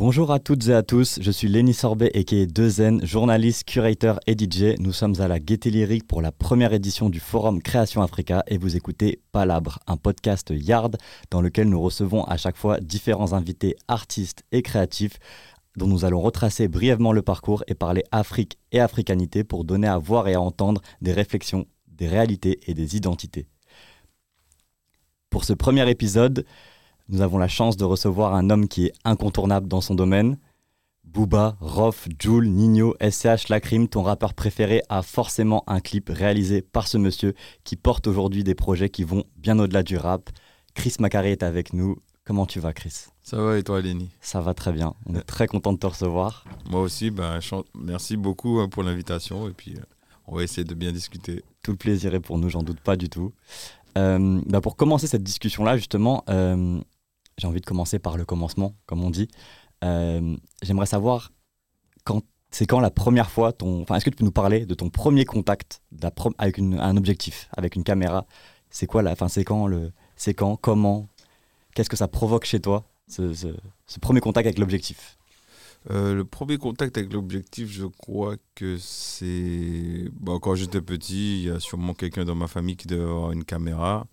Bonjour à toutes et à tous, je suis Lenny Sorbet et qui Dezen, journaliste, curateur et DJ. Nous sommes à la Gaieté Lyrique pour la première édition du Forum Création Africa et vous écoutez Palabre, un podcast Yard dans lequel nous recevons à chaque fois différents invités artistes et créatifs dont nous allons retracer brièvement le parcours et parler Afrique et africanité pour donner à voir et à entendre des réflexions, des réalités et des identités. Pour ce premier épisode, nous avons la chance de recevoir un homme qui est incontournable dans son domaine. Booba, Rof, Joule, Nino, SCH, Lacrim, ton rappeur préféré, a forcément un clip réalisé par ce monsieur qui porte aujourd'hui des projets qui vont bien au-delà du rap. Chris Macari est avec nous. Comment tu vas, Chris? Ça va et toi, Lenny? Ça va très bien. On est très content de te recevoir. Moi aussi, bah, merci beaucoup hein, pour l'invitation et puis euh, on va essayer de bien discuter. Tout le plaisir est pour nous, j'en doute pas du tout. Euh, bah, pour commencer cette discussion-là, justement, euh, j'ai envie de commencer par le commencement, comme on dit. Euh, j'aimerais savoir, quand, c'est quand la première fois, ton, enfin, est-ce que tu peux nous parler de ton premier contact avec un objectif, avec une caméra? C'est quoi la, enfin, c'est quand c'est quand, comment, qu'est-ce que ça provoque chez toi, ce, premier contact avec l'objectif? Euh, le premier contact avec l'objectif, je crois que c'est. Bon, quand j'étais petit, il y a sûrement quelqu'un dans ma famille qui devait avoir une caméra.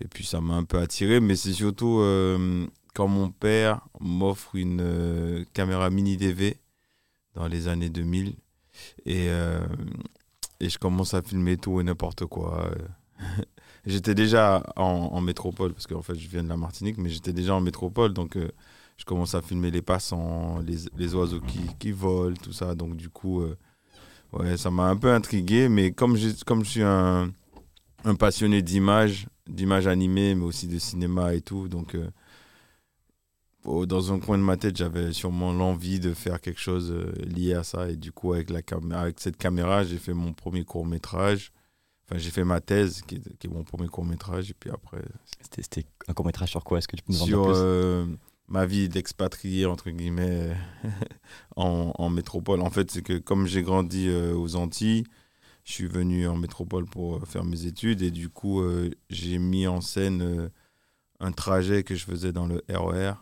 Et puis ça m'a un peu attiré, mais c'est surtout euh, quand mon père m'offre une euh, caméra mini DV dans les années 2000 et, euh, et je commence à filmer tout et n'importe quoi. j'étais déjà en, métropole, parce qu'en fait je viens de la Martinique, mais j'étais déjà en métropole, donc je commence à filmer les passants, les, les oiseaux qui, qui, volent, tout ça. Donc du coup, ouais, ça m'a un peu intrigué, mais comme, comme je suis un, un passionné d'images, d'images animées, mais aussi de cinéma et tout. Donc, euh, dans un coin de ma tête, j'avais sûrement l'envie de faire quelque chose euh, lié à ça. Et du coup, avec, la avec cette caméra, j'ai fait mon premier court métrage. Enfin, j'ai fait ma thèse, qui est, mon premier court métrage. Et puis après. C'était un court métrage sur quoi? Est-ce que tu peux nous en dire plus? euh, ma vie d'expatrié, entre guillemets, en, en, métropole. En fait, c'est que comme j'ai grandi aux Antilles, je suis venu en métropole pour euh, faire mes études et du coup, euh, j'ai mis en scène euh, un trajet que je faisais dans le RER e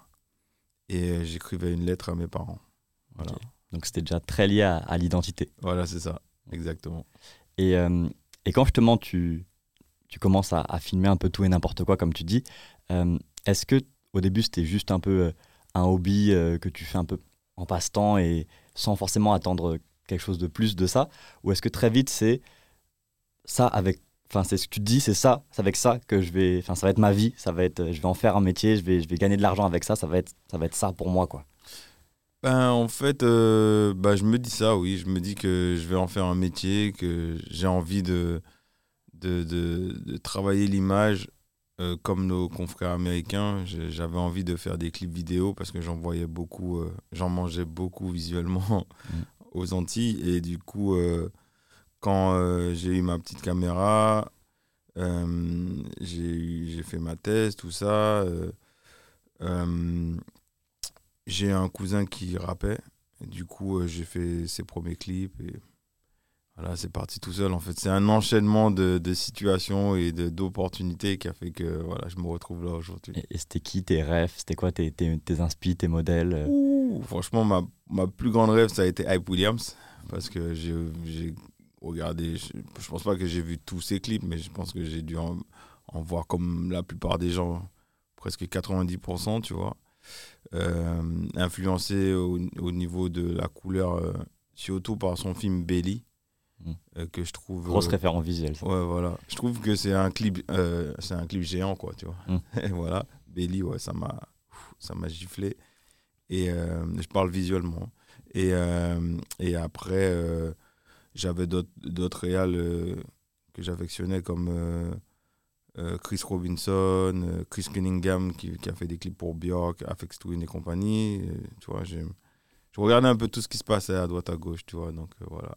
et j'écrivais une lettre à mes parents. Voilà. Donc c'était déjà très lié à, l'identité. Voilà, c'est ça, exactement. Et, et, quand justement tu, tu commences à, filmer un peu tout et n'importe quoi, comme tu dis, est-ce que au début c'était juste un peu un hobby que tu fais un peu en passe-temps et sans forcément attendre quelque chose de plus de ça Ou est-ce que très vite, c'est ça avec. Enfin, c'est ce que tu dis, c'est ça, c'est avec ça que je vais. Enfin, ça va être ma vie, ça va être. Je vais en faire un métier, je vais, je vais gagner de l'argent avec ça, ça va être, ça va être ça pour moi, quoi. Ben, en fait, euh, bah, je me dis ça, oui. Je me dis que je vais en faire un métier, que j'ai envie de, de, de, travailler l'image euh, comme nos confrères américains. J'avais envie de faire des clips vidéo parce que j'en voyais beaucoup, euh, j'en mangeais beaucoup visuellement mm aux Antilles. Et du coup, euh, quand euh, j'ai eu ma petite caméra, euh, j'ai fait ma thèse, tout ça. j'ai un cousin qui rappait. du coup, j'ai fait ses premiers clips. Et voilà, c'est parti tout seul. En fait, c'est un enchaînement de, de situations et d'opportunités qui a fait que voilà, je me retrouve là aujourd'hui. Et, c'était qui tes rêves? C'était quoi tes, tes, tes inspi, tes modèles Franchement, ma, ma, plus grande rêve, ça a été Hype Williams. Parce que j'ai regardé, je, je, pense pas que j'ai vu tous ses clips, mais je pense que j'ai dû en, voir comme la plupart des gens, presque 90%, tu vois. Euh, influencé au, au, niveau de la couleur, euh, surtout par son film Belly Mm. Euh, que je trouve grosse euh, référence visuelle ouais voilà je trouve que c'est un clip c'est un clip géant quoi tu vois mm. et voilà Belly ouais ça m'a ça m'a giflé et je parle visuellement et et après j'avais d'autres réals que j'affectionnais comme Chris Robinson, Chris Cunningham qui, qui, a fait des clips pour Björk, Afex Twin et compagnie. tu vois, je regardais un peu tout ce qui se passait à droite à gauche, tu vois. Donc voilà.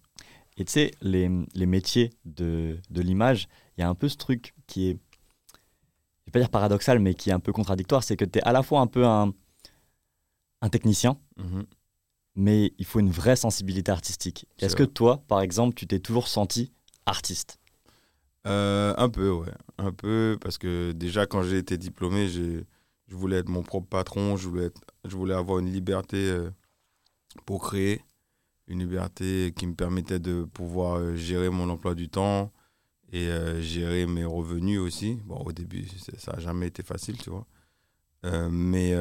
Et tu sais, les, les, métiers de, de l'image, il y a un peu ce truc qui est, je vais pas dire paradoxal, mais qui est un peu contradictoire, c'est que tu es à la fois un peu un, un technicien, mhm. mais il faut une vraie sensibilité artistique. Est-ce que toi, par exemple, tu t'es toujours senti artiste? Euh, Un peu, ouais. Un peu, parce que déjà, quand j'ai été diplômé, je je voulais être mon propre patron, je voulais, je voulais avoir une liberté euh, pour créer, une liberté qui me permettait de pouvoir euh, gérer mon emploi du temps et gérer mes revenus aussi. Bon, au début, ça n'a jamais été facile, tu vois. mais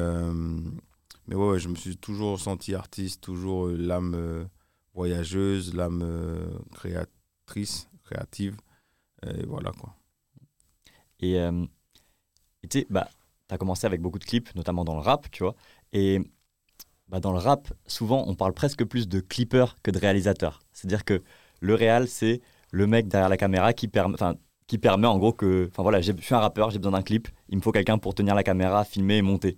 mais ouais, je me suis toujours senti artiste, toujours l'âme voyageuse, l'âme créatrice, créative. Et voilà quoi. Et tu sais, bah, tu as commencé avec beaucoup de clips, notamment dans le rap, tu vois. Et bah, dans le rap, souvent, on parle presque plus de clipper que de réalisateur. C'est-à-dire que le réal, c'est le mec derrière la caméra qui permet, qui permet en gros que, enfin voilà, je suis un rappeur, j'ai besoin d'un clip, il me faut quelqu'un pour tenir la caméra, filmer et monter.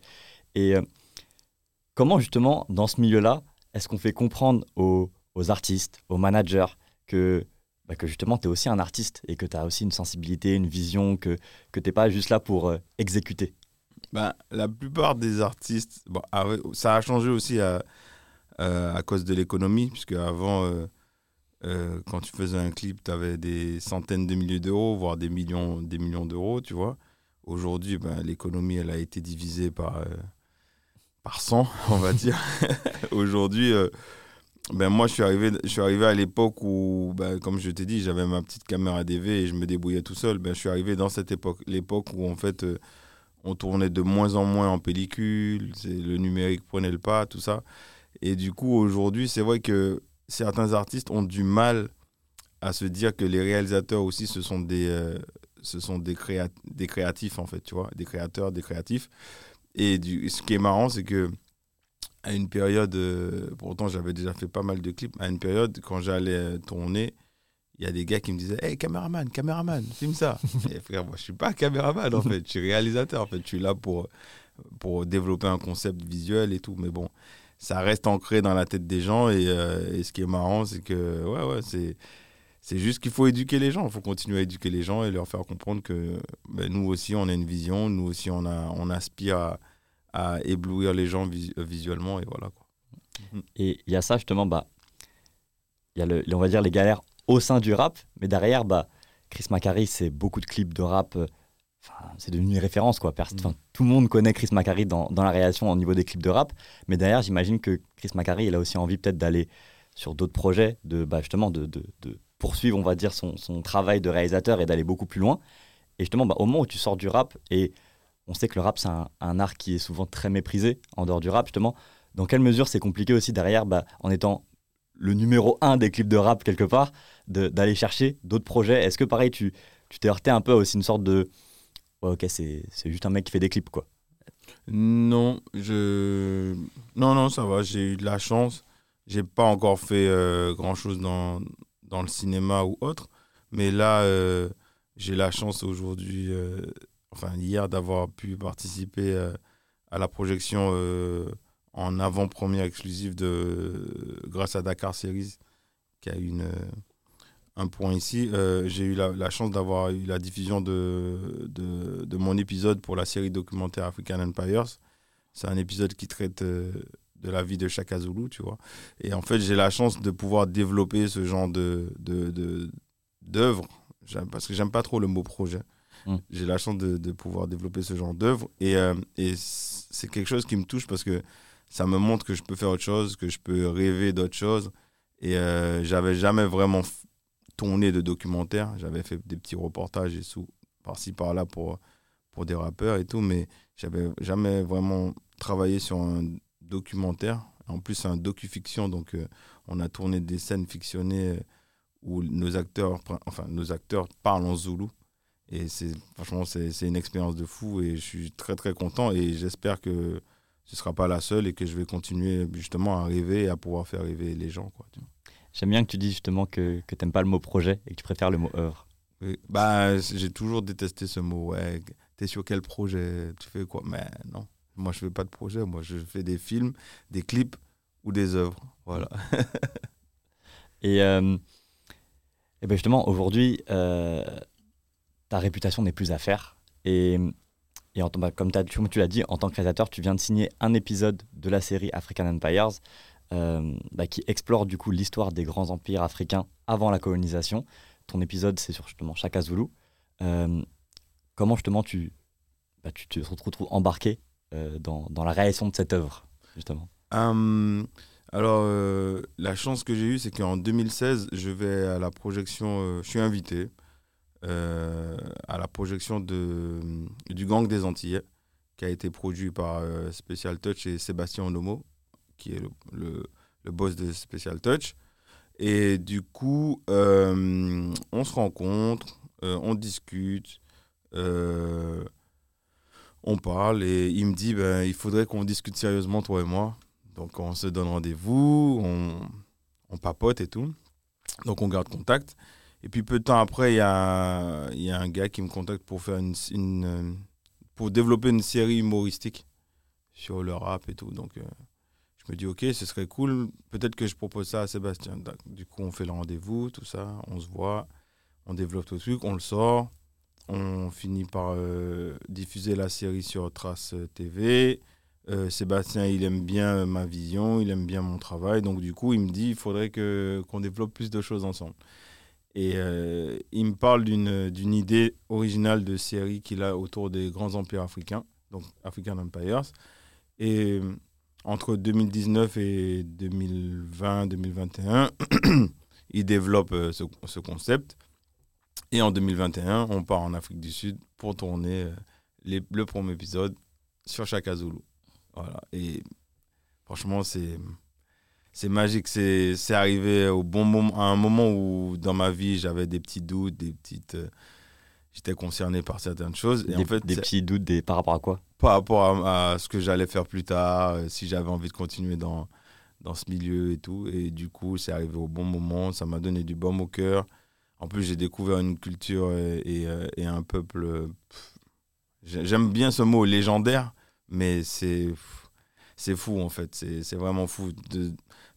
Et euh, comment justement, dans ce milieu-là, est-ce qu'on fait comprendre aux, artistes, aux managers, que, bah, que justement, tu es aussi un artiste et que tu as aussi une sensibilité, une vision, que, que tu n'es pas juste là pour euh, exécuter? Ben, La plupart des artistes, bon, ah ça a changé aussi à, à cause de l'économie, puisque avant, euh, euh, quand tu faisais un clip, tu avais des centaines de milliers d'euros, voire des millions, des millions d'euros, tu vois. Aujourd'hui, ben, l'économie, elle a été divisée par, par 100, on va dire. Aujourd'hui, ben, moi, je suis arrivé, je suis arrivé à l'époque où, ben, comme je t'ai dit, j'avais ma petite caméra DV et je me débrouillais tout seul. Ben, je suis arrivé dans cette époque, l'époque où, en fait, on tournait de moins en moins en pellicule, le numérique prenait le pas, tout ça. Et du coup, aujourd'hui, c'est vrai que certains artistes ont du mal à se dire que les réalisateurs aussi, ce sont des, euh, ce sont des, des créatifs, en fait, tu vois, des créateurs, des créatifs. Et du, ce qui est marrant, c'est que à une période, euh, pourtant j'avais déjà fait pas mal de clips, à une période, quand j'allais tourner, il y a des gars qui me disaient Hey, caméraman, caméraman, filme ça. Et frère, moi, je suis pas caméraman, en fait. Je suis réalisateur, en fait. Je suis là pour, pour développer un concept visuel et tout. Mais bon, ça reste ancré dans la tête des gens. Et, euh, et ce qui est marrant, c'est que, ouais, ouais, c'est. C'est juste qu'il faut éduquer les gens. Il faut continuer à éduquer les gens et leur faire comprendre que ben, nous aussi, on a une vision. Nous aussi, on, a, on aspire à, à éblouir les gens visuellement. Et voilà. Quoi. Et il y a ça, justement, bah, il y a le, on va dire les galères au sein du rap. Mais derrière, bah, Chris Macari, c'est beaucoup de clips de rap. Euh, c'est devenu une référence, quoi. Mm. Tout le monde connaît Chris Macari dans, dans, la réalisation au niveau des clips de rap. Mais derrière, j'imagine que Chris Macari, il a aussi envie peut-être d'aller sur d'autres projets, de bah, justement de, de, poursuivre, on va dire, son, son travail de réalisateur et d'aller beaucoup plus loin. Et justement, bah, au moment où tu sors du rap, et on sait que le rap, c'est un, art qui est souvent très méprisé en dehors du rap, justement, dans quelle mesure c'est compliqué aussi derrière, bah, en étant le numéro un des clips de rap quelque part, d'aller chercher d'autres projets? Est-ce que pareil, tu t'es heurté un peu aussi une sorte de ok, c'est juste un mec qui fait des clips quoi? Non, je non non ça va, j'ai eu de la chance. J'ai pas encore fait euh, grand chose dans, dans le cinéma ou autre, mais là euh, j'ai la chance aujourd'hui, euh, enfin hier, d'avoir pu participer à la projection en avant-première exclusive de, grâce à Dakar Series, qui a une, un point ici. Euh, j'ai eu la, chance d'avoir eu la diffusion de, de, de, mon épisode pour la série documentaire African Empires. C'est un épisode qui traite euh, de la vie de Chaka Zulu, tu vois. Et en fait, j'ai la chance de pouvoir développer ce genre de, d'œuvre, parce que j'aime pas trop le mot projet. Mmh. J'ai la chance de, de, pouvoir développer ce genre d'œuvre. Et, euh, et c'est quelque chose qui me touche parce que ça me montre que je peux faire autre chose, que je peux rêver d'autres choses. Et euh, j'avais jamais vraiment tourné de documentaire. J'avais fait des petits reportages et sous par-ci par-là pour, pour des rappeurs et tout, mais j'avais jamais vraiment travaillé sur un documentaire. En plus, c'est un docu-fiction, donc euh, on a tourné des scènes fictionnées euh, où nos acteurs, enfin, nos acteurs parlent en zoulou. Et c'est, franchement, c'est une expérience de fou et je suis très très content et j'espère que ce ne sera pas la seule et que je vais continuer justement à rêver et à pouvoir faire rêver les gens. Quoi, J'aime bien que tu dis justement que, que tu n'aimes pas le mot projet et que tu préfères le mot œuvre. Bah, j'ai toujours détesté ce mot. Ouais, es sur quel projet? Tu fais quoi? Mais non, moi je fais pas de projet. Moi je fais des films, des clips ou des œuvres. Voilà. et, euh, et ben justement, aujourd'hui, euh, ta réputation n'est plus à faire. Et et en, bah, comme, tu l'as dit, en tant que réalisateur, tu viens de signer un épisode de la série African Empires euh, bah, qui explore du coup l'histoire des grands empires africains avant la colonisation. Ton épisode, c'est sur justement Chaka Zulu. Comment justement tu, bah, tu te retrouves embarqué dans, dans, la réalisation de cette œuvre, justement hum, Alors, la chance que j'ai eue, c'est qu'en 2016, je vais à la projection, je suis invité à la projection de, du Gang des Antillais, qui a été produit par Special Touch et Sébastien Onomo, qui est le, le boss de Special Touch. Et du coup, euh, on se rencontre, euh, on discute, euh, on parle et il me dit ben, il faudrait qu'on discute sérieusement, toi et moi. Donc on se donne rendez-vous, on, on, papote et tout. Donc on garde contact. Et puis peu de temps après, il y a, y a un gars qui me contacte pour, faire une, pour développer une série humoristique sur le rap et tout. Donc je me dis, ok, ce serait cool, peut-être que je propose ça à Sébastien. Du coup, on fait le rendez-vous, tout ça, on se voit, on développe tout le truc, on le sort, on finit par euh, diffuser la série sur Trace TV. Euh, Sébastien, il aime bien ma vision, il aime bien mon travail, donc du coup, il me dit, il faudrait qu'on développe plus de choses ensemble. Et euh, il me parle d'une idée originale de série qu'il a autour des grands empires africains, donc African Empires. Et entre 2019 et 2020-2021, il développe euh, ce, concept. Et en 2021, on part en Afrique du Sud pour tourner euh, les, le premier épisode sur Chaka Zulu. Voilà. Et franchement, c'est c'est magique. C'est arrivé au bon moment, à un moment où dans ma vie, j'avais des petits doutes, des petites. Euh, j'étais concerné par certaines choses. Et des, en fait, des petits doutes des, par rapport à quoi? Par rapport à, ce que j'allais faire plus tard, euh, si j'avais envie de continuer dans, dans ce milieu et tout. Et du coup, c'est arrivé au bon moment, ça m'a donné du baume au cœur. En plus, j'ai découvert une culture et, euh, et, un peuple. J'aime bien ce mot légendaire, mais c'est c'est fou en fait. C'est vraiment fou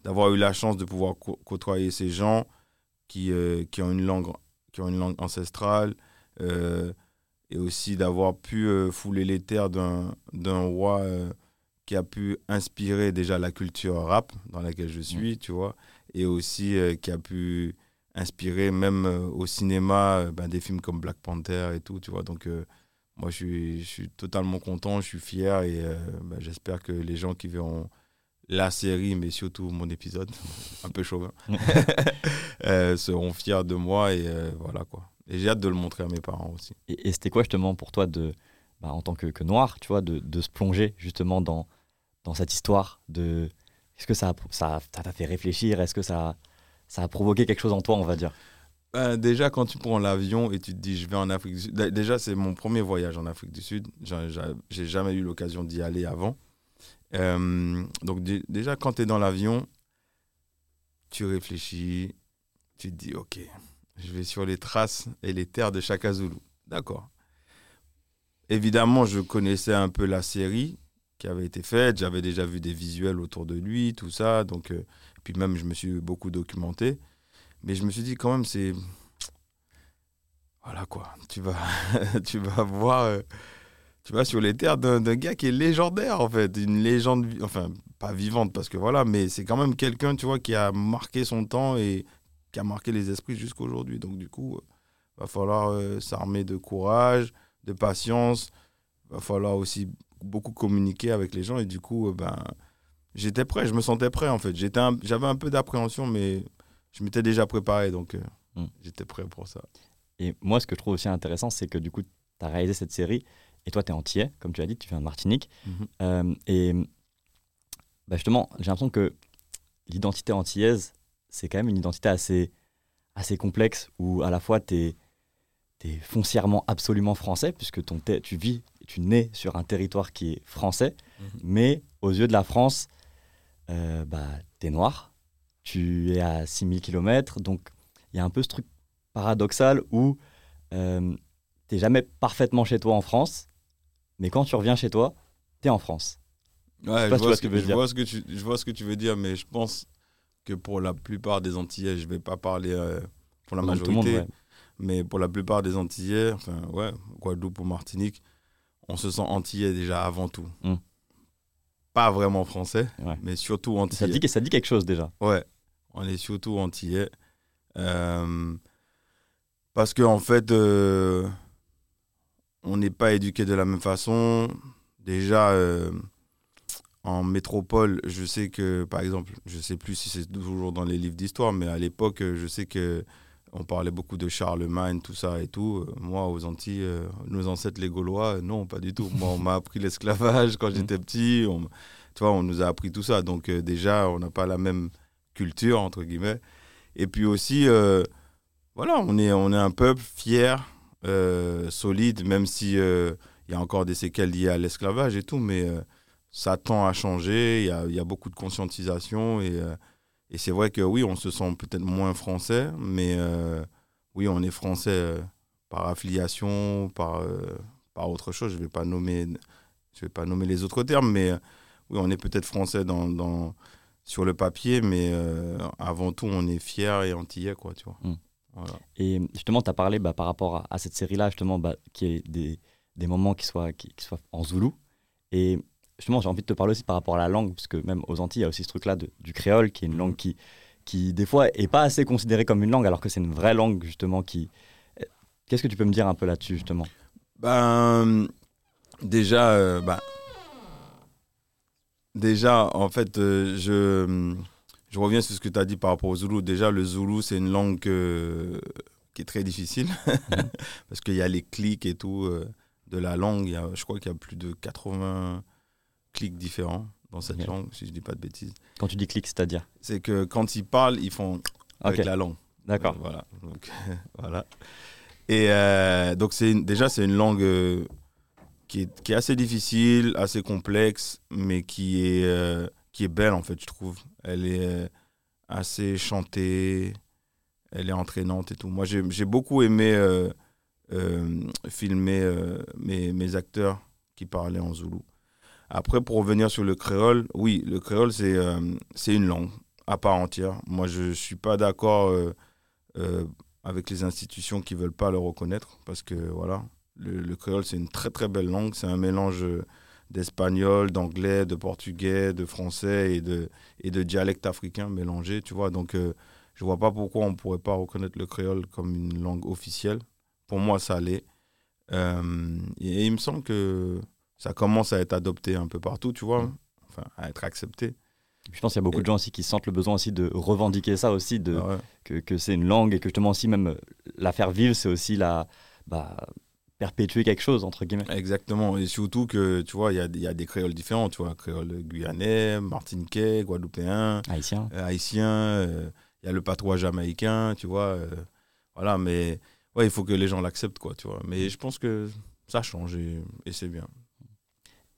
d'avoir eu la chance de pouvoir côtoyer ces gens qui, euh, qui, ont une langue, qui ont une langue ancestrale et aussi d'avoir pu euh, fouler les terres d'un roi euh, qui a pu inspirer déjà la culture rap dans laquelle je suis, mm. tu vois, et aussi euh, qui a pu inspirer même au cinéma ben, des films comme Black Panther et tout, tu vois. Donc moi, je suis, je suis totalement content, je suis fier et ben, j'espère que les gens qui verront la série, mais surtout mon épisode, un peu chauvin, seront fiers de moi et voilà quoi. Et j'ai hâte de le montrer à mes parents aussi. Et, c'était quoi justement pour toi, de, bah, en tant que, que, noir, tu vois, de, de, se plonger justement dans, dans cette histoire de... Est-ce que ça t'a ça, fait réfléchir? Est-ce que ça, ça a provoqué quelque chose en toi, on va dire ben, Déjà, quand tu prends l'avion et tu te dis je vais en Afrique du Sud, déjà c'est mon premier voyage en Afrique du Sud. J'ai jamais eu l'occasion d'y aller avant. Euh, donc déjà, quand tu es dans l'avion, tu réfléchis, tu te dis ok, je vais sur les traces et les terres de Chaka Zulu. D'accord. Évidemment, je connaissais un peu la série qui avait été faite. J'avais déjà vu des visuels autour de lui, tout ça. Donc, euh, puis même, je me suis beaucoup documenté. Mais je me suis dit, quand même, c'est. Voilà quoi. Tu vas, tu vas voir. Euh, tu vas sur les terres d'un gars qui est légendaire, en fait. Une légende. Enfin, pas vivante, parce que voilà, mais c'est quand même quelqu'un, tu vois, qui a marqué son temps et qui a marqué les esprits jusqu'à aujourd'hui. Donc, du coup, il va falloir euh, s'armer de courage, de patience. Va falloir aussi beaucoup communiquer avec les gens. Et du coup, euh, ben, j'étais prêt, je me sentais prêt en fait. J'avais un, peu d'appréhension, mais je m'étais déjà préparé. Donc, euh, hmm. j'étais prêt pour ça. Et moi, ce que je trouve aussi intéressant, c'est que du coup, tu as réalisé cette série. Et toi, tu es entier, comme tu as dit, tu viens de Martinique. Mhm. et bah, justement, j'ai l'impression que l'identité antillaise, c'est quand même une identité assez, assez complexe où à la fois tu es, foncièrement absolument français, puisque ton tu vis, tu nais sur un territoire qui est français, mhm. mais aux yeux de la France, euh, bah, tu es noir, tu es à 6000 km, donc il y a un peu ce truc paradoxal où euh, tu jamais parfaitement chez toi en France, mais quand tu reviens chez toi, tu es en France. Ouais, je, vois, ce que, je vois, ce que tu, je vois ce que tu veux dire, mais je pense que pour la plupart des Antillais, je ne vais pas parler euh, pour la majorité, mais pour la plupart des Antillais, enfin, ouais, Guadeloupe ou Martinique, on se sent Antillais déjà avant tout. Hmm. Pas vraiment français, mais surtout Antillais. Ça dit, ça dit quelque chose déjà. Ouais, on est surtout Antillais. Euh, parce qu'en en fait, euh, on n'est pas éduqué de la même façon. déjà, euh, en métropole, je sais que, par exemple, je sais plus si c'est toujours dans les livres d'histoire, mais à l'époque, je sais que on parlait beaucoup de Charlemagne, tout ça et tout. Euh, Moi, aux Antilles, euh, nos ancêtres les Gaulois, euh, non, pas du tout. Moi, on m'a appris l'esclavage quand j'étais petit. On, tu vois, on nous a appris tout ça. Donc, euh, déjà, on n'a pas la même culture, entre guillemets. Et puis aussi, euh, voilà, on est, on est un peuple fier, solide, même si il y a encore des séquelles liées à l'esclavage et tout, mais ça tend à changer. Il y a, y a beaucoup de conscientisation et, et c'est vrai que oui, on se sent peut-être moins français, mais euh, oui, on est français euh, par affiliation, par, euh, par autre chose. Je vais pas nommer, je vais pas nommer les autres termes, mais oui, on est peut-être français dans, dans, sur le papier, mais avant tout, on est fier et antillais, quoi, tu vois. Voilà. Et justement, tu as parlé bah, par rapport à, à cette série-là, justement, bah, qui est des, des moments qui soient, qui, qui soient en zoulou. Et justement, j'ai envie de te parler aussi par rapport à la langue, parce que même aux Antilles, il y a aussi ce truc-là du créole, qui est une langue qui, qui, des fois, est pas assez considérée comme une langue, alors que c'est une vraie langue, justement, qui... euh, Qu'est-ce que tu peux me dire un peu là-dessus, justement? Ben, déjà, euh, ben, déjà, en fait, euh, je, je reviens sur ce que tu as dit par rapport au Zoulou. Déjà, le Zoulou, c'est une langue euh, qui est très difficile parce qu'il y a les clics et tout euh, de la langue. Il y a, je crois qu'il y a plus de 80 clics différents dans cette langue, si je dis pas de bêtises. Quand tu dis clic, c'est-à-dire C'est que quand ils parlent, ils font avec la langue. d'accord. Voilà. Donc, voilà. Et euh, donc, c'est déjà, c'est une langue euh, qui, est, qui est assez difficile, assez complexe, mais qui est, euh, qui est belle, en fait, je trouve. Elle est assez chantée, elle est entraînante et tout. Moi, j'ai beaucoup aimé filmer mes, mes acteurs qui parlaient en zoulou. Après, pour revenir sur le créole, oui, le créole, c'est euh, une langue à part entière. Moi, je ne suis pas d'accord euh, euh, avec les institutions qui veulent pas le reconnaître parce que voilà, le, le créole c'est une très très belle langue. C'est un mélange euh, d'espagnol, d'anglais, de portugais, de français et de et de dialectes africains mélangés. Tu vois, donc je vois pas pourquoi on pourrait pas reconnaître le créole comme une langue officielle. Pour moi, ça l'est. Et, il me semble que ça commence à être adopté un peu partout, tu vois, enfin à être accepté. Je pense qu'il y a beaucoup de gens aussi qui sentent le besoin aussi de revendiquer ça aussi, de, Ah ouais. que, que c'est une langue et que justement aussi même euh, la faire vivre, c'est aussi la bah, perpétuer quelque chose, entre guillemets. Exactement, et surtout que tu vois, il y a, il y a des créoles différents, tu vois, créole guyanais, martiniquais, guadeloupéen, Haïtien. euh, haïtien, euh, il y a le patois jamaïcain, tu vois, euh, voilà, mais ouais, il faut que les gens l'acceptent, quoi, tu vois. Mais je pense que ça change et, et c'est bien.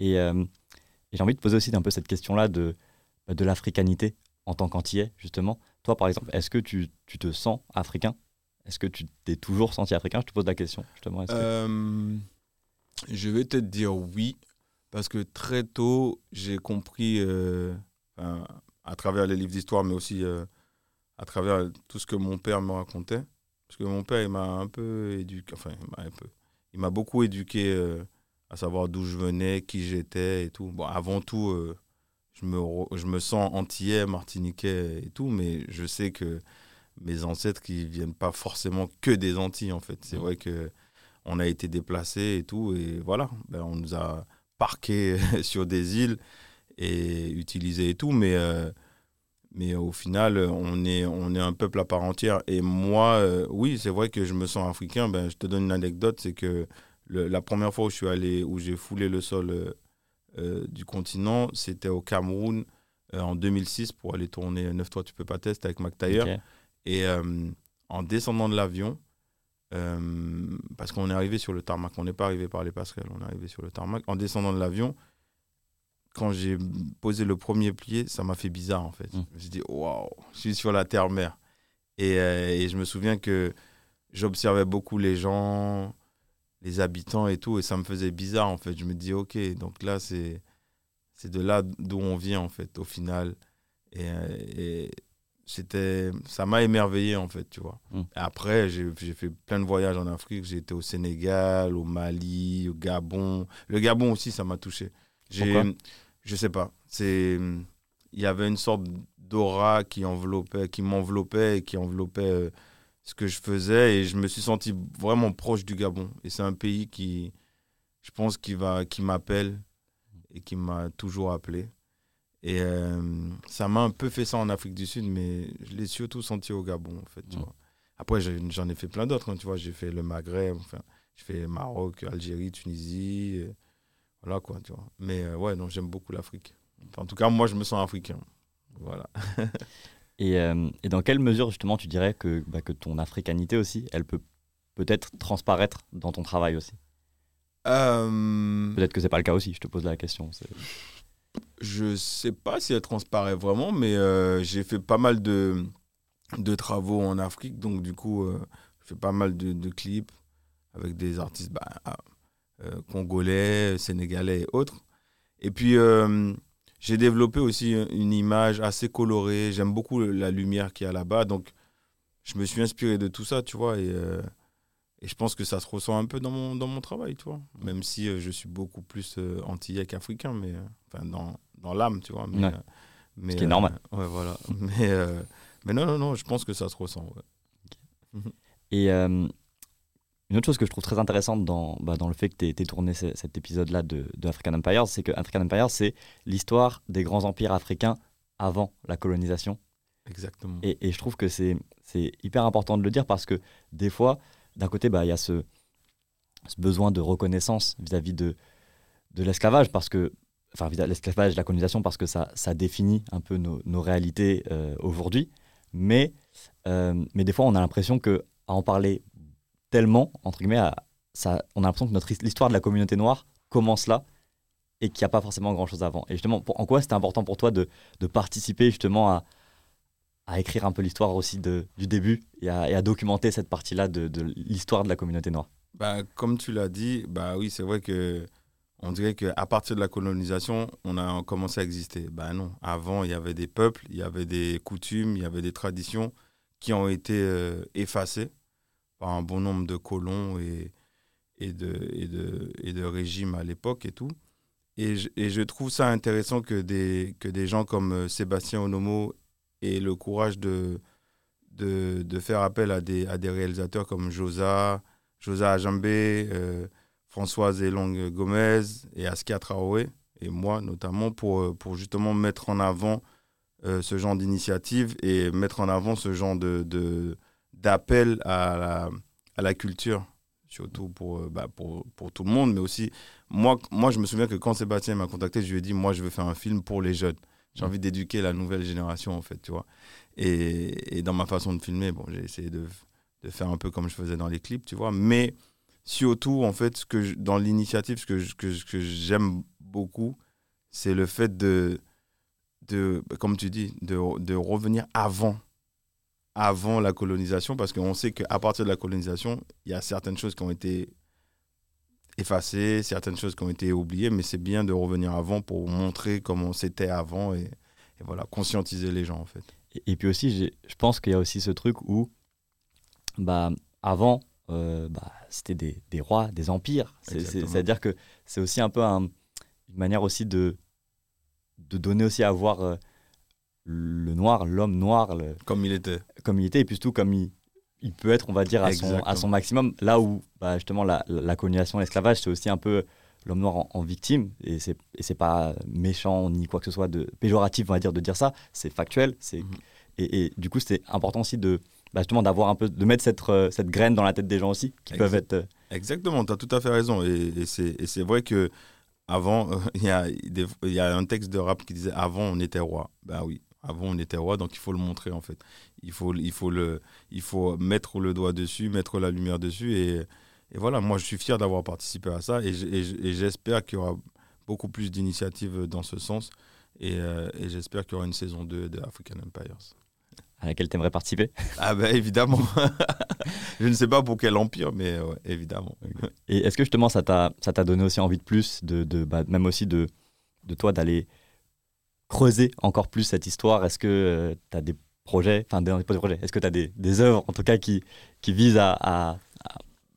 Et, euh, et j'ai envie de poser aussi un peu cette question-là de, de l'africanité en tant qu'antillais, justement. Toi, par exemple, est-ce que tu, tu te sens africain? Est-ce que tu t'es toujours senti africain? Je te pose la question, justement. Euh, je vais te dire oui, parce que très tôt, j'ai compris, euh, à travers les livres d'histoire, mais aussi à travers tout ce que mon père me racontait. Parce que mon père, il m'a un peu éduqué, enfin, il m'a beaucoup éduqué à savoir d'où je venais, qui j'étais et tout. Bon, avant tout, euh, je, me, re- je me sens antillais, martiniquais et tout, mais je sais que mes ancêtres, qui viennent pas forcément que des Antilles, en fait. C'est vrai que on a été déplacés et tout, et voilà, ben, on nous a parqués sur des îles et utilisés et tout, mais, euh, mais au final, on est, on est un peuple à part entière. Et moi, euh, oui, c'est vrai que je me sens africain. Ben, je te donne une anecdote, c'est que le- la première fois où je suis allé, où j'ai foulé le sol euh, euh, du continent, c'était au Cameroun euh, en 2006 pour aller tourner Neuf Toi Tu peux pas tester avec Mac Taylor. Et euh, en descendant de l'avion, parce qu'on est arrivé sur le tarmac, on n'est pas arrivé par les passerelles, on est arrivé sur le tarmac. En descendant de l'avion, quand j'ai posé le premier pied, ça m'a fait bizarre en fait. Mm. J'ai dit waouh, je suis sur la terre-mer. Et, et je me souviens que j'observais beaucoup les gens, les habitants et tout, et ça me faisait bizarre en fait. Je me dis ok, donc là c'est de là d'où on vient en fait au final. Et, euh, et c'était ça m'a émerveillé en fait tu vois Mm. après j'ai fait plein de voyages en Afrique j'ai été au Sénégal au Mali au Gabon le Gabon aussi ça m'a touché Pourquoi? je sais pas c'est il y avait une sorte d'aura qui enveloppait qui m'enveloppait et qui enveloppait euh, ce que je faisais et je me suis senti vraiment proche du Gabon et c'est un pays qui je pense qui va qui m'appelle et qui m'a toujours appelé. Et euh, ça m'a un peu fait ça en Afrique du Sud, mais je l'ai surtout senti au Gabon, en fait. Tu vois. Après, j'ai- j'en ai fait plein d'autres, hein, tu vois. J'ai fait le Maghreb, enfin, j'ai fait Maroc, Algérie, Tunisie. euh, voilà, quoi, tu vois. Mais euh, ouais, non, j'aime beaucoup l'Afrique. Enfin, en tout cas, moi, je me sens africain. Voilà. Et, euh, et dans quelle mesure, justement, tu dirais que, bah, que ton africanité aussi, elle peut peut-être transparaître dans ton travail aussi? Euh, Peut-être que c'est pas le cas aussi, je te pose la question. Je sais pas si elle transparaît vraiment, mais euh, j'ai fait pas mal de, de travaux en Afrique. Donc, du coup, je fais pas mal de, de clips avec des artistes bah, ah, congolais, sénégalais et autres. Et puis, j'ai développé aussi une image assez colorée. J'aime beaucoup la lumière qu'il y a là-bas. Donc, je me suis inspiré de tout ça, tu vois. Et, euh, et je pense que ça se ressent un peu dans mon, dans mon travail, tu vois. Même si euh, je suis beaucoup plus euh, antillais qu'africain, mais euh, enfin, dans, dans l'âme, tu vois. Mais, Ouais. mais, Ce qui est normal. Ouais, voilà. mais, mais non, non, non, je pense que ça se ressent. ouais. Et une autre chose que je trouve très intéressante dans, bah, dans le fait que tu aies tourné ce- cet épisode-là de, de African Empire, c'est que African Empire, c'est l'histoire des grands empires africains avant la colonisation. Exactement. Et, et je trouve que c'est hyper important de le dire parce que des fois, d'un côté, bah, il y a ce, ce besoin de reconnaissance vis-à-vis de, de l'esclavage, parce que, enfin, l'esclavage, la colonisation, parce que ça, ça définit un peu nos, nos réalités euh, aujourd'hui. Mais, euh, mais des fois, on a l'impression que à en parler tellement, entre guillemets, on a l'impression que notre his- l'histoire de la communauté noire commence là et qu'il n'y a pas forcément grand-chose avant. Et justement, en quoi c'était important pour toi de, participer justement à, écrire un peu l'histoire aussi du début et à, documenter cette partie-là de, l'histoire de la communauté noire? Bah, comme tu l'as dit, bah oui, c'est vrai que on dirait qu'à partir de la colonisation, on a commencé à exister. Bah non, avant, il y avait des peuples, il y avait des coutumes, il y avait des traditions qui ont été euh, effacées par un bon nombre de colons et, de, régimes à l'époque et tout. Et je, trouve ça intéressant que des, gens comme euh, Sébastien Onomo aient le courage de, faire appel à des, réalisateurs comme Josa, Josa Ajambé, euh, Françoise Elong Gomez et Askia Traoré, et moi notamment, pour, euh, justement mettre en avant ce genre d'initiative et mettre en avant ce genre de, d'appel à la, culture, surtout pour, euh, bah, pour, pour tout le monde, mais aussi, moi, moi je me souviens que quand Sébastien m'a contacté, je lui ai dit, moi je veux faire un film pour les jeunes. J'ai envie d'éduquer la nouvelle génération, en fait, tu vois. Et, dans ma façon de filmer, bon, j'ai essayé de, de faire un peu comme je faisais dans les clips, tu vois. Mais surtout, en fait, que dans l'initiative, ce que, que, que j'aime beaucoup, c'est le fait de, de, comme tu dis, de, de revenir avant, avant la colonisation, parce qu'on sait qu'à partir de la colonisation, il y a certaines choses qui ont été effacées, certaines choses qui ont été oubliées, mais c'est bien de revenir avant pour montrer comment c'était avant et, et voilà, conscientiser les gens, en fait. Et, et puis aussi, je pense qu'il y a aussi ce truc où, bah, avant, euh, bah, c'était des, des rois, des empires. C'est-à-dire que c'est aussi un peu un- une manière aussi de, de donner aussi à voir euh, le noir, l'homme noir, le- Comme il était. comme il était, et puis surtout comme il, il peut être, on va dire, à son, à son maximum. Là où, bah, justement, la, la colonisation, l'esclavage, c'est aussi un peu l'homme noir en, en victime, et c'est et c'est pas méchant ni quoi que ce soit de péjoratif, on va dire, de dire ça. C'est factuel. C'est Mhm. et, et du coup, c'est important aussi de bah, justement d'avoir un peu, de mettre cette, euh, cette graine dans la tête des gens aussi, qui Exact. peuvent être. euh, Exactement, tu as tout à fait raison. Et, et c'est vrai que avant, il y, a des- y a un texte de rap qui disait avant on était roi. Ben oui, avant on était roi, donc il faut le montrer en fait. Il faut, il faut, le, il faut mettre le doigt dessus, mettre la lumière dessus. Et, et voilà, moi je suis fier d'avoir participé à ça et j'espère qu'il y aura beaucoup plus d'initiatives dans ce sens. Et, euh, et j'espère qu'il y aura une saison 2 de African Empires. à laquelle tu aimerais participer? Ah ben évidemment. je ne sais pas pour quel empire, mais ouais, évidemment. Et est-ce que justement ça t'a ça t'a donné aussi envie de plus, de, de bah, même aussi de, de toi d'aller creuser encore plus cette histoire Est-ce que tu as des projets, enfin des, des projets, est-ce que tu as des, des œuvres en tout cas qui, qui visent à,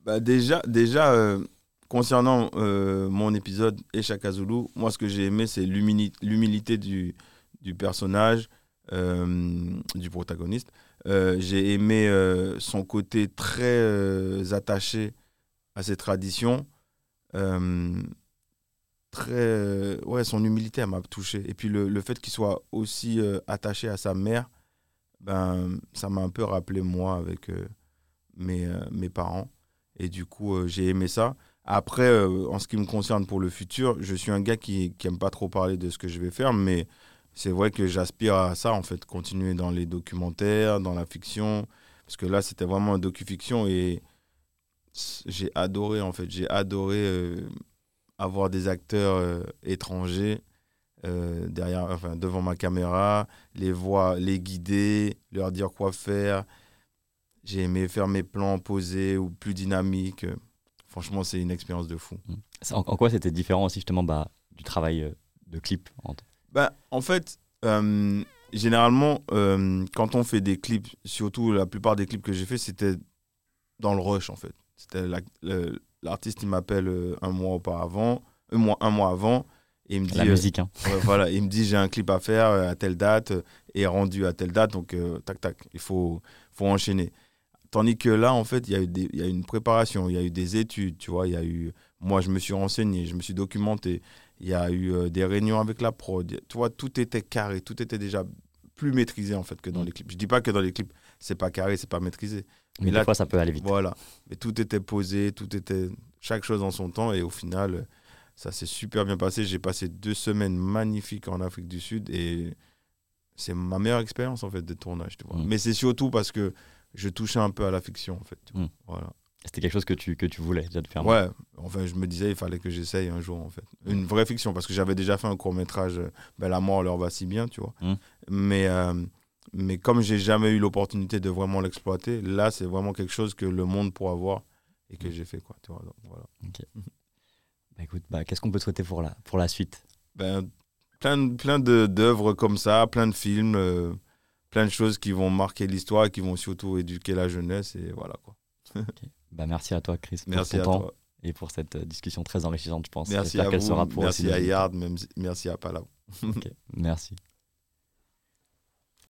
Bah déjà, déjà euh, concernant euh, mon épisode Eshaka Zulu, moi ce que j'ai aimé c'est l'humili- l'humilité du, du personnage, euh, du protagoniste. Euh, j'ai aimé euh, son côté très euh, attaché à ses traditions. Euh, très. ouais, son humilité, m'a touché. Et puis le, le fait qu'il soit aussi attaché à sa mère, ben, ça m'a un peu rappelé moi avec mes, mes parents. Et du coup, j'ai aimé ça. Après, euh, en ce qui me concerne pour le futur, je suis un gars qui n'aime pas trop parler de ce que je vais faire, mais c'est vrai que j'aspire à ça, en fait, continuer dans les documentaires, dans la fiction, parce que là, c'était vraiment un docu-fiction et j'ai adoré, en fait, j'ai adoré euh, avoir des acteurs euh, étrangers derrière, enfin, devant ma caméra, les voir, les guider, leur dire quoi faire. J'ai aimé faire mes plans posés ou plus dynamiques franchement, c'est une expérience de fou. Mmh. En, quoi c'était différent aussi justement bah, du travail euh, de clip bah, En fait, euh, généralement, euh, quand on fait des clips, surtout la plupart des clips que j'ai fait, c'était dans le rush en fait. C'était l'artiste, il m'appelle un mois auparavant, un mois, un mois avant. Et il me dit, la musique. Hein. voilà, il me dit j'ai un clip à faire à telle date et rendu à telle date, donc tac tac, il faut, faut enchaîner. Tandis que là, en fait, il y, a eu il y a une préparation, il y a eu des études, tu vois, il y a eu... Moi, je me suis renseigné, je me suis documenté, il y a eu euh, des réunions avec la prod, tu vois, tout était carré, tout était déjà plus maîtrisé, en fait, que dans mm. les clips. Je dis pas que dans les clips, c'est pas carré, c'est pas maîtrisé. Mais, là, des fois, ça peut aller vite. Voilà. Mais tout était posé, tout était... Chaque chose en son temps, et au final, ça s'est super bien passé. J'ai passé deux semaines magnifiques en Afrique du Sud, et c'est ma meilleure expérience, en fait, de tournage, tu vois. Mm. Mais c'est surtout parce que je touchais un peu à la fiction, en fait. Hmm. Voilà. C'était quelque chose que tu, que tu voulais déjà de faire Ouais, enfin, je me disais, il fallait que j'essaye un jour, en fait. Une vraie fiction, parce que j'avais déjà fait un court-métrage, ben, La mort leur va si bien, tu vois. Mais, euh, mais comme j'ai jamais eu l'opportunité de vraiment l'exploiter, là, c'est vraiment quelque chose que le monde pourra voir et que hmm. j'ai fait, quoi. Tu vois, voilà. bah, écoute, bah, qu'est-ce qu'on peut souhaiter pour la, pour la suite? Ben, Plein, plein d'œuvres comme ça, plein de films. Euh, plein de choses qui vont marquer l'histoire, qui vont surtout éduquer la jeunesse. Et voilà quoi. bah, merci à toi, Chris. Merci à toi. Et pour cette euh, discussion très enrichissante, je pense. Merci à vous. Sera pour merci à Yard, même, merci à Palau. merci.